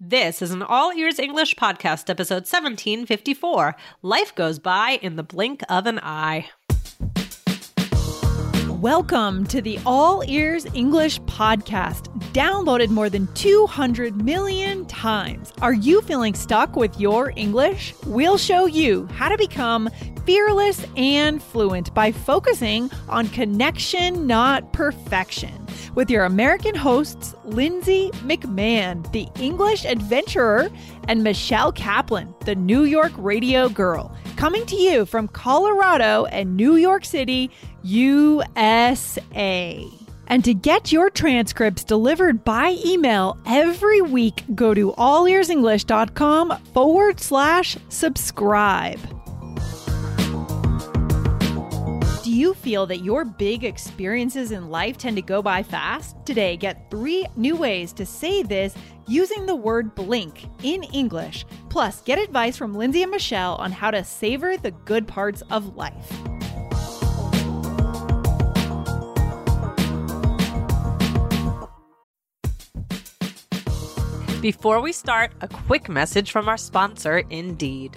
This is an All Ears English podcast, episode 1754. Life goes by in the blink of an eye. Welcome to the All Ears English podcast, downloaded more than 200 million times. Are you feeling stuck with your English? We'll show you how to become fearless and fluent by focusing on connection, not perfection. With your American hosts, Lindsay McMahon, the English adventurer, and Michelle Kaplan, the New York radio girl, coming to you from Colorado and New York City, USA. And to get your transcripts delivered by email every week, go to allearsenglish.com forward slash subscribe. You feel that your big experiences in life tend to go by fast? Today, get three new ways to say this using the word blink in English. Plus, get advice from Lindsay and Michelle on how to savor the good parts of life. Before we start, a quick message from our sponsor, Indeed.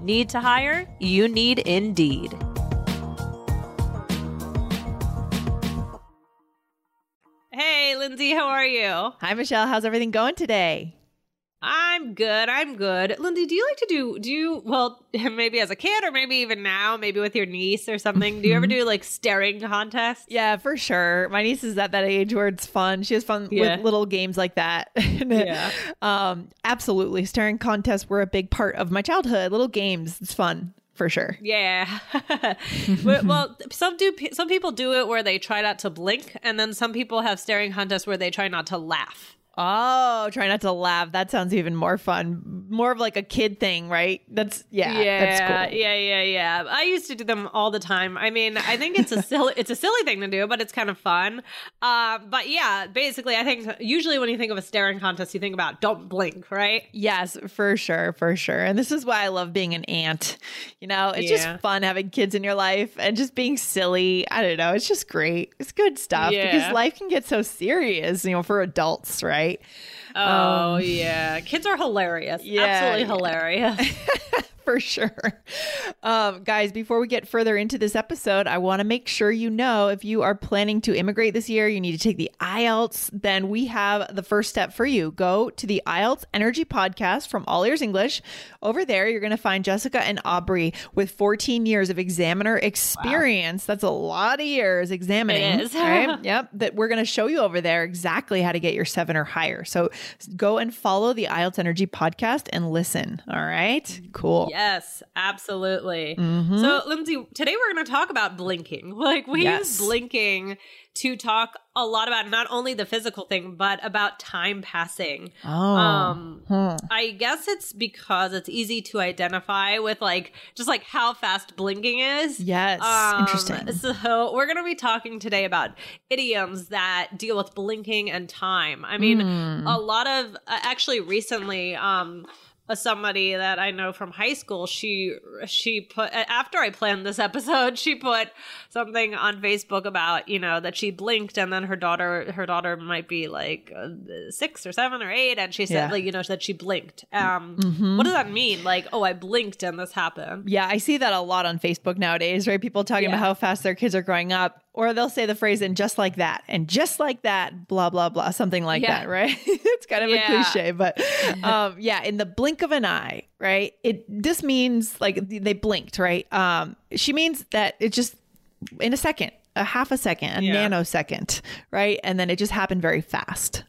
Need to hire? You need Indeed. Hey, Lindsay, how are you? Hi, Michelle. How's everything going today? I'm good. I'm good. Lindsay, do you like to do do you well maybe as a kid or maybe even now, maybe with your niece or something? Do you ever do like staring contests? Yeah, for sure. My niece is at that age where it's fun. She has fun Yeah. with little games like that. Yeah. um, absolutely. Staring contests were a big part of my childhood. Little games. It's fun for sure. Yeah. well, well, some do some people do it where they try not to blink and then some people have staring contests where they try not to laugh. Oh, try not to laugh. That sounds even more fun. More of like a kid thing, right? That's yeah. yeah, That's cool. yeah, yeah, yeah. I used to do them all the time. I mean, I think it's a silly, it's a silly thing to do, but it's kind of fun. Uh, but yeah, basically, I think usually when you think of a staring contest, you think about don't blink, right? Yes, for sure, for sure. And this is why I love being an aunt. You know, it's Yeah. just fun having kids in your life and just being silly. I don't know. It's just great. It's good stuff Yeah. because life can get so serious, you know, for adults, right? Oh um, yeah, kids are hilarious. yeah, Absolutely hilarious. for sure. Um, guys, before we get further into this episode, I want to make sure you know if you are planning to immigrate this year, you need to take the IELTS, then we have the first step for you. Go to the IELTS Energy Podcast from All Ears English. Over there, you're going to find Jessica and Aubrey with 14 years of examiner experience. That's a lot of years examining. It is. right? Yep. That we're going to show you over there exactly how to get your seven or higher. So go and follow the IELTS Energy Podcast and listen. All right. Cool. Yes, absolutely. So, Lindsay, today we're going to talk about blinking. Like, we Yes. use blinking to talk a lot about not only the physical thing, but about time passing. Oh. Um, Hmm. I guess it's because it's easy to identify with, like, just like how fast blinking is. Yes. Um, Interesting. So we're going to be talking today about idioms that deal with blinking and time. I mean, Hmm. a lot of uh, actually recently, um, somebody that I know from high school, she she put after I planned this episode, she put something on Facebook about you know that she blinked and then her daughter her daughter might be like uh, six or seven or eight, and she said Yeah. like you know that she blinked. Um, Mhm. what does that mean? Like oh, I blinked and this happened. Yeah, I see that a lot on Facebook nowadays, right? People talking Yeah. about how fast their kids are growing up. or they'll say the phrase and just like that and just like that blah blah blah something like Yeah. that right it's kind of Yeah. a cliche but um yeah in the blink of an eye right it this means like they blinked right um she means that it just in a second a half a second a Yeah. nanosecond right and then it just happened very fast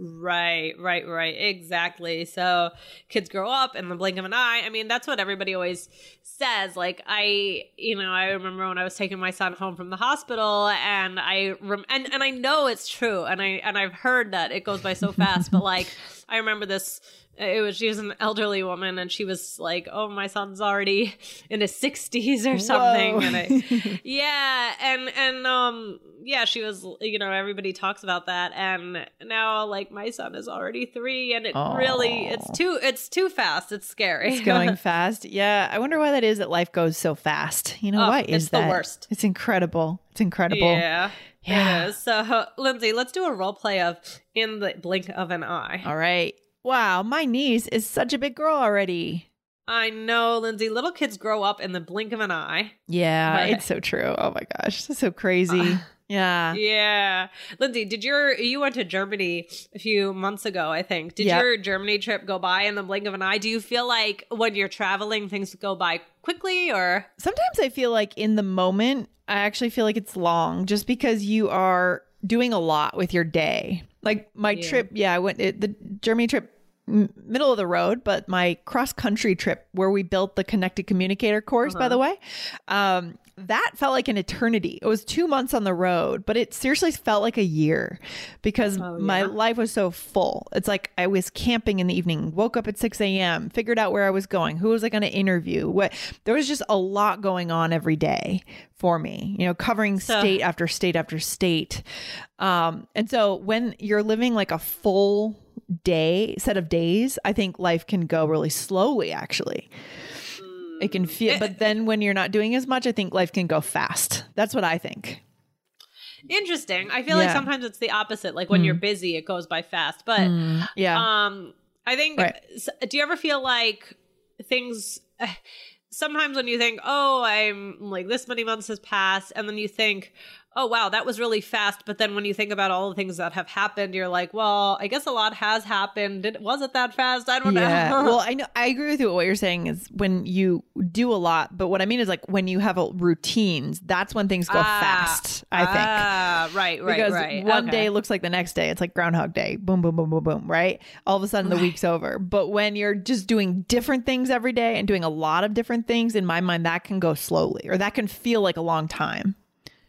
Right, right, right. Exactly. So kids grow up in the blink of an eye. I mean, that's what everybody always says. Like I, you know, I remember when I was taking my son home from the hospital and I rem- and and I know it's true and I and I've heard that it goes by so fast, but like I remember this it was she was an elderly woman and she was like, "Oh, my son's already in his 60s or something." Whoa. And I yeah and and um yeah she was you know everybody talks about that and now like my son is already three and it really it's too it's too fast it's scary It's going fast. Yeah. I wonder why that is that life goes so fast. You know, Oh, why it's is the that? worst. It's incredible. It's incredible. yeah Yeah. so lindsay let's do a role play of in the blink of an eye All right. Wow. My niece is such a big girl already. i know lindsay little kids grow up in the blink of an eye Yeah. But- It's so true. Oh my gosh. This is so crazy. yeah. yeah lindsay did your you went to germany a few months ago i think did Yep. your germany trip go by in the blink of an eye do you feel like when you're traveling things go by quickly or Sometimes I feel like in the moment, I actually feel like it's long just because you are doing a lot with your day. Like my Yeah. trip, yeah, I went it, the Germany trip m- middle of the road, but my cross country trip where we built the connected communicator course, by Uh-huh. the way, um, that felt like an eternity. It was two months on the road, but it seriously felt like a year because Oh, my life was so full. It's like I was camping in the evening, woke up at 6 a.m., figured out where I was going, who was I going to interview. What there was just a lot going on every day for me, you know, covering So- state after state after state. Um, and so when you're living like a full day set of days, I think life can go really slowly actually. It can feel, but then when you're not doing as much, I think life can go fast. That's what I think. Interesting. I feel like sometimes it's the opposite. Like when you're busy, it goes by fast. But Mm, yeah. um, I think. Right. Do you ever feel like things? Sometimes when you think, "Oh, I'm like this many months has passed," and then you think, "Oh, wow, that was really fast." But then when you think about all the things that have happened, you're like, "Well, I guess a lot has happened. It that fast? I don't yeah. know." well, I know I agree with you. What you're saying is when you do a lot, but what I mean is like when you have a routines, that's when things go Ah, fast. I think. Ah, right, right, because right. one Okay. day looks like the next day. It's like Groundhog Day. Boom, boom, boom, boom, boom. Right. All of a sudden, the week's over. But when you're just doing different things every day and doing a lot of different things, in my mind, that can go slowly, or that can feel like a long time.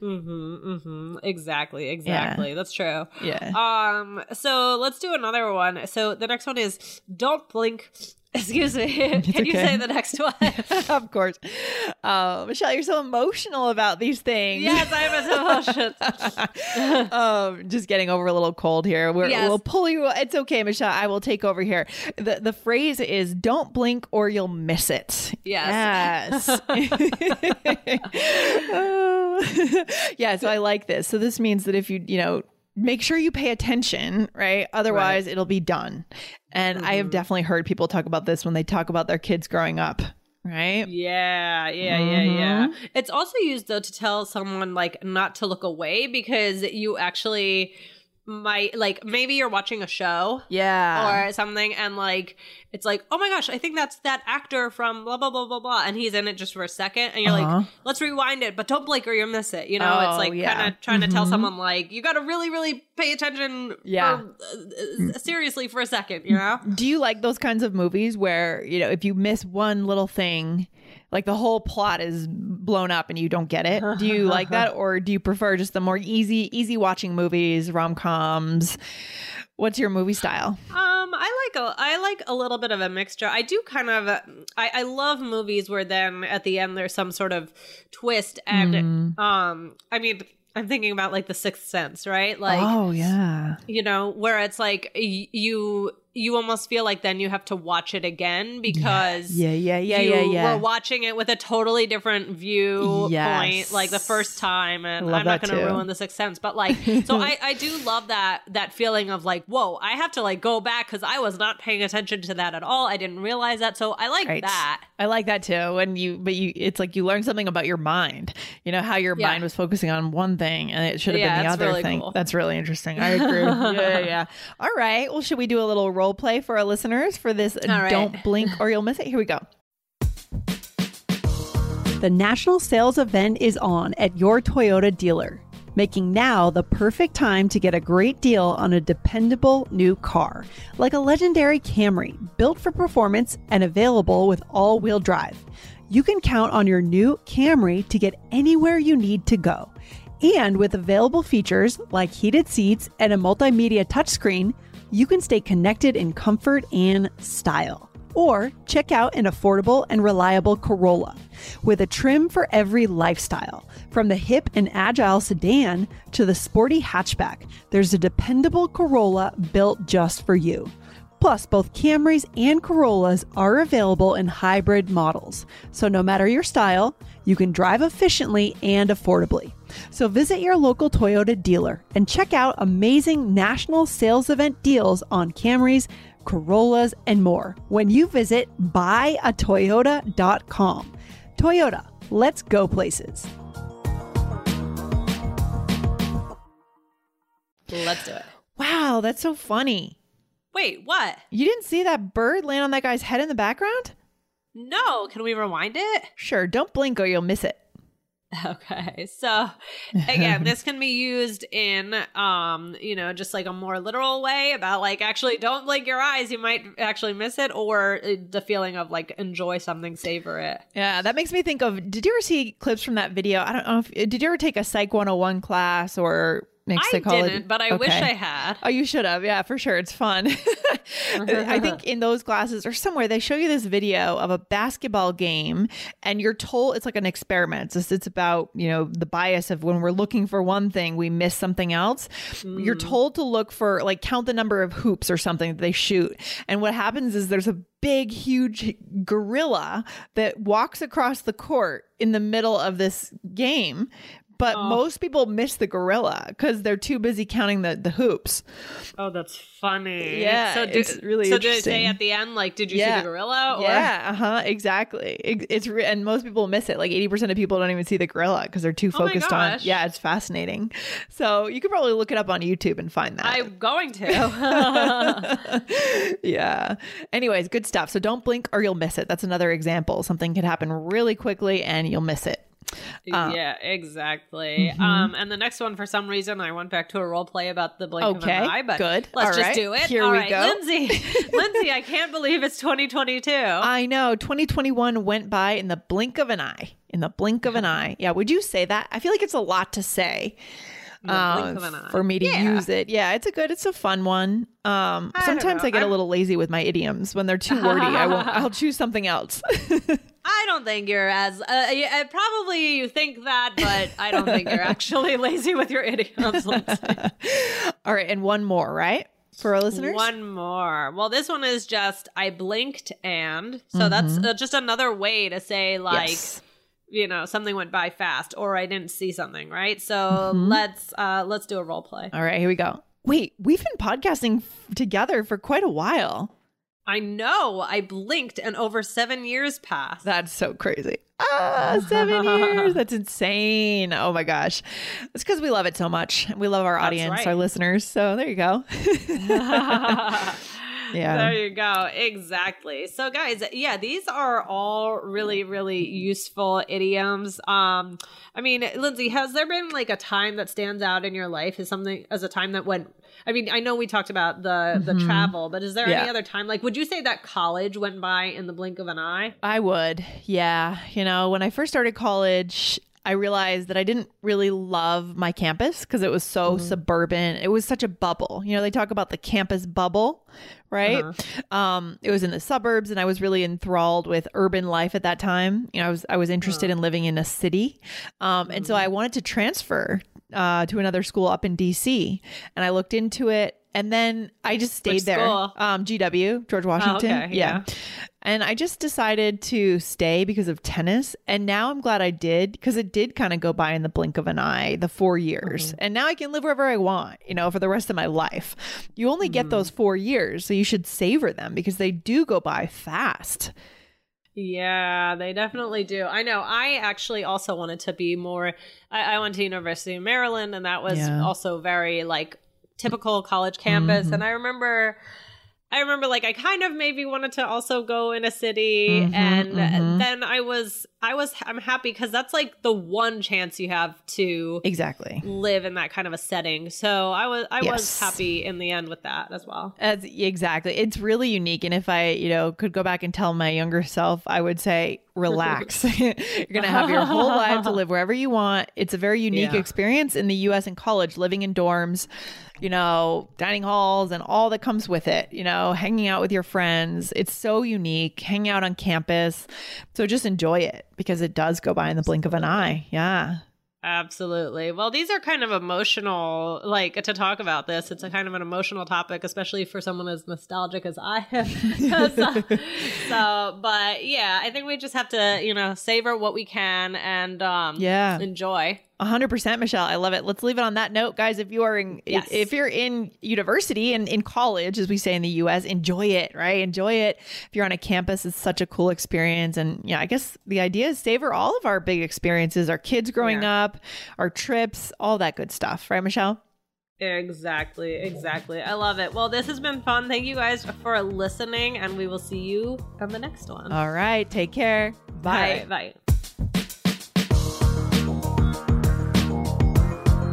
Mm-hmm, mm-hmm. Exactly, exactly. That's true. Yeah. Um, so let's do another one. So the next one is don't blink. Excuse me. Can you say the next one? of course. Uh, Michelle, you're so emotional about these things. yes, I have emotions. um, just getting over a little cold here. We're, Yes. We'll pull you. It's okay, Michelle. I will take over here. The the phrase is "Don't blink or you'll miss it." Yes. Yes. yeah. So I like this. So this means that if you you know make sure you pay attention, right? Otherwise, it'll be done. And I have mm-hmm. definitely heard people talk about this when they talk about their kids growing up. Right. Yeah, yeah, yeah, mm-hmm. yeah. It's also used though to tell someone like not to look away because you actually might like maybe you're watching a show Yeah. or something and like it's like oh my gosh i think that's that actor from blah blah blah blah blah and he's in it just for a second and you're Uh-huh. like let's rewind it but don't blink or you'll miss it you know Oh, it's like yeah. kind of trying to tell Mhm. someone like you gotta really really pay attention Yeah. for, uh, uh, seriously for a second you know Do you like those kinds of movies where, you know, if you miss one little thing, like the whole plot is blown up and you don't get it? Do you like that or do you prefer just the more easy easy watching movies, rom-coms? What's your movie style? Um, I like a I like a little bit of a mixture. I do kind of I I love movies where then at the end there's some sort of twist and Mm. um I mean I'm thinking about like the Sixth Sense, right? Like oh, yeah. you know where it's like y- you you almost feel like then you have to watch it again because Yeah, yeah, yeah, you yeah, yeah. were watching it with a totally different viewpoint Yes. like the first time and Love i'm not going to ruin the sixth sense but like so i i do love that that feeling of like whoa i have to like go back because i was not paying attention to that at all i didn't realize that so i like Right. that I like that too. And you, but you, it's like you learn something about your mind. You know how your Yeah. mind was focusing on one thing and it should have Yeah, been the other really thing. cool. That's really interesting. I agree. yeah, yeah, yeah. All right. Well, should we do a little role play for our listeners for this? right. Don't blink or you'll miss it. Here we go. The national sales event is on at your Toyota dealer, making now the perfect time to get a great deal on a dependable new car, like a legendary Camry, built for performance and available with all wheel drive. You can count on your new Camry to get anywhere you need to go. And with available features like heated seats and a multimedia touchscreen, you can stay connected in comfort and style. Or check out an affordable and reliable Corolla with a trim for every lifestyle. From the hip and agile sedan to the sporty hatchback, there's a dependable Corolla built just for you. Plus, both Camrys and Corollas are available in hybrid models. So, no matter your style, you can drive efficiently and affordably. So, visit your local Toyota dealer and check out amazing national sales event deals on Camrys, Corollas, and more when you visit buyatoyota.com. Toyota, let's go places. let's do it Wow, that's so funny. wait what You didn't see that bird land on that guy's head in the background? No can we rewind it Sure, don't blink or you'll miss it. Okay. So again, this can be used in um, you know, just like a more literal way about like actually don't blink your eyes, you might actually miss it or uh, the feeling of like enjoy something, savor it. Yeah, that makes me think of did you ever see clips from that video? I don't know if did you ever take a Psych 101 class or make I didn't, but I wish I had. Oh, you should have. Yeah, for sure. It's fun. I think in those classes or somewhere they show you this video of a basketball game and you're told it's like an experiment. It's, just- it's about, you know, the bias of when we're looking for one thing, we miss something else. You're mm. told to look for like count the number of hoops or something that they shoot. And what happens is there's a big huge gorilla that walks across the court in the middle of this game. But most people miss the gorilla because they're too busy counting the, the hoops. Oh, that's funny. Yeah, So do, it's really So did it say interesting. at the end like did you Yeah. see the gorilla or Yeah, uh huh, exactly. It- it's re- and most people miss it. Like eighty percent of people don't even see the gorilla because they're too focused Oh focused on. gosh. Yeah, it's fascinating. So you could probably look it up on YouTube and find that. I'm going to. yeah. Anyways, good stuff. So don't blink or you'll miss it. That's another example. Something could happen really quickly and you'll miss it. Uh, yeah, exactly. mm-hmm. Um, and the next one, for some reason, I went back to a role play about the blink of an eye. But good. let's All just right, do it. here All we right, go. Lindsay. Lindsay, I can't believe it's 2022. I know 2021 went by in the blink of an eye. In the blink of an eye. Yeah. Would you say that? I feel like it's a lot to say. uh, blink of an eye. for me to Yeah. use it. Yeah, it's a good, it's a fun one. Um, I sometimes. I get a I'm- little lazy with my idioms when they're too wordy. I won't. I'll choose something else. I don't think you're as uh, uh, probably you think that, but I don't think you're actually lazy with your idioms. All right, and one more, right, for our listeners. One more. Well, this one is just I blinked and so that's uh, just another way to say like. Mm-hmm. Yes. you know something went by fast or i didn't see something right so Mm-hmm. let's uh let's do a role play All right, here we go. Wait, we've been podcasting f- together for quite a while. I know i blinked and over seven years passed That's so crazy. Ah, seven years. That's insane. Oh my gosh. It's because we love it so much. We love our That's audience, right. our listeners. So there you go. Yeah. There you go. Exactly. So guys, yeah, these are all really really useful idioms. Um I mean, Lindsay, has there been like a time that stands out in your life as something as a time that went I mean, I know we talked about the the travel, but is there Mm-hmm. Yeah. any other time like would you say that college went by in the blink of an eye? I would. Yeah. You know, when I first started college, I realized that I didn't really love my campus because it was so suburban. It was such a bubble. You know, they talk about the campus bubble, right? Um, it was in the suburbs and I was really enthralled with urban life at that time. You know, I was I was interested in living in a city. Um, and so I wanted to transfer uh, to another school up in DC, and I looked into it. And then I just stayed Which there. school? Oh, Um, GW, George Washington. okay, yeah. And I just decided to stay because of tennis. And now I'm glad I did because it did kind of go by in the blink of an eye, the four years. Mm-hmm. And now I can live wherever I want, you know, for the rest of my life. You only Mm-hmm. get those four years. So you should savor them because they do go by fast. Yeah, they definitely do. I know. I actually also wanted to be more. I, I went to University of Maryland, and that was Yeah. also very like typical college campus. Mhm. And I remember, I remember like I kind of maybe wanted to also go in a city, Mhm, and mhm. then I was, I was, I'm happy because that's like the one chance you have to Exactly. live in that kind of a setting. So I was, I was happy in the end with that as well. As exactly. It's really unique. And if I, you know, could go back and tell my younger self, I would say, relax. You're going to have your whole life to live wherever you want. It's a very unique Yeah. experience in the US and college, living in dorms, you know, dining halls and all that comes with it, you know, hanging out with your friends. It's so unique, hanging out on campus. So just enjoy it because it does go by in the blink of an eye. Yeah. Absolutely. Well, these are kind of emotional, like to talk about this. It's a kind of an emotional topic, especially for someone as nostalgic as I am. so, so, but yeah, I think we just have to, you know, savor what we can and um, Yeah. enjoy. A hundred percent, Michelle. I love it. Let's leave it on that note, guys. If you are in, Yes. if you're in university and in college, as we say in the U.S., enjoy it, right? Enjoy it. If you're on a campus, it's such a cool experience. And yeah, I guess the idea is savor all of our big experiences, our kids growing Yeah. up, our trips, all that good stuff, right, Michelle? Exactly. Exactly. I love it. Well, this has been fun. Thank you guys for listening, and we will see you on the next one. All right, take care. Bye. Right, bye.